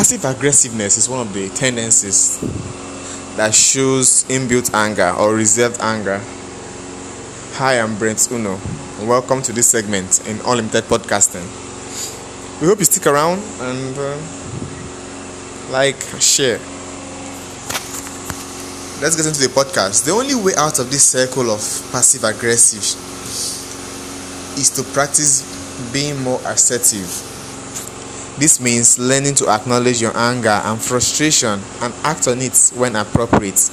Passive aggressiveness is one of the tendencies that shows inbuilt anger or reserved anger. Hi, I'm Brent Uno. Welcome to this segment in Unlimited Podcasting. We hope you stick around and uh, like, share. Let's get into the podcast. The only way out of this circle of passive aggressive is to practice being more assertive this means learning to acknowledge your anger and frustration and act on it when appropriate.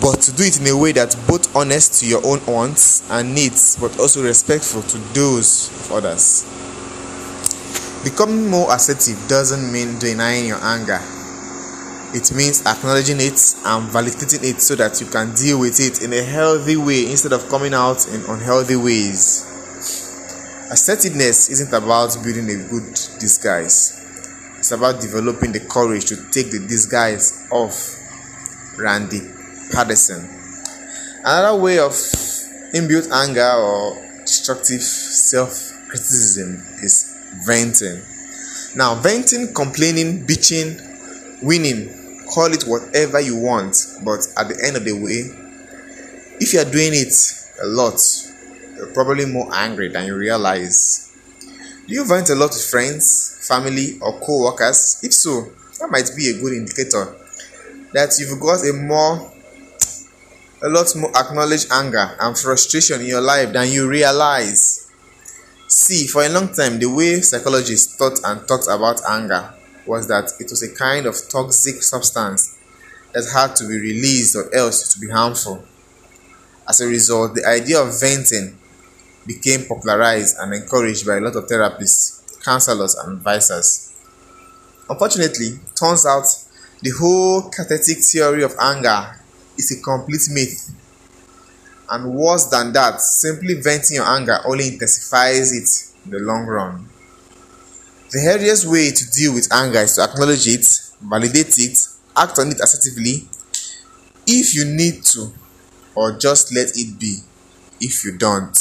But to do it in a way that's both honest to your own wants and needs, but also respectful to those of others. Becoming more assertive doesn't mean denying your anger. It means acknowledging it and validating it so that you can deal with it in a healthy way instead of coming out in unhealthy ways. Assertiveness isn't about building a good disguise, it's about developing the courage to take the disguise off. Randy Paterson. Another way of inbuilt anger or destructive self criticism is venting. Now, venting, complaining, bitching, winning, call it whatever you want, but at the end of the way, if you are doing it a lot, you're probably more angry than you realize. Do you vent a lot with friends, family, or co workers? If so, that might be a good indicator that you've got a more a lot more acknowledged anger and frustration in your life than you realize. See, for a long time, the way psychologists thought and talked about anger was that it was a kind of toxic substance that had to be released or else to be harmful. As a result, the idea of venting became popularized and encouraged by a lot of therapists, counselors, and advisors. Unfortunately, turns out the whole cathartic theory of anger is a complete myth. And worse than that, simply venting your anger only intensifies it in the long run. The healthiest way to deal with anger is to acknowledge it, validate it, act on it assertively if you need to, or just let it be if you don't.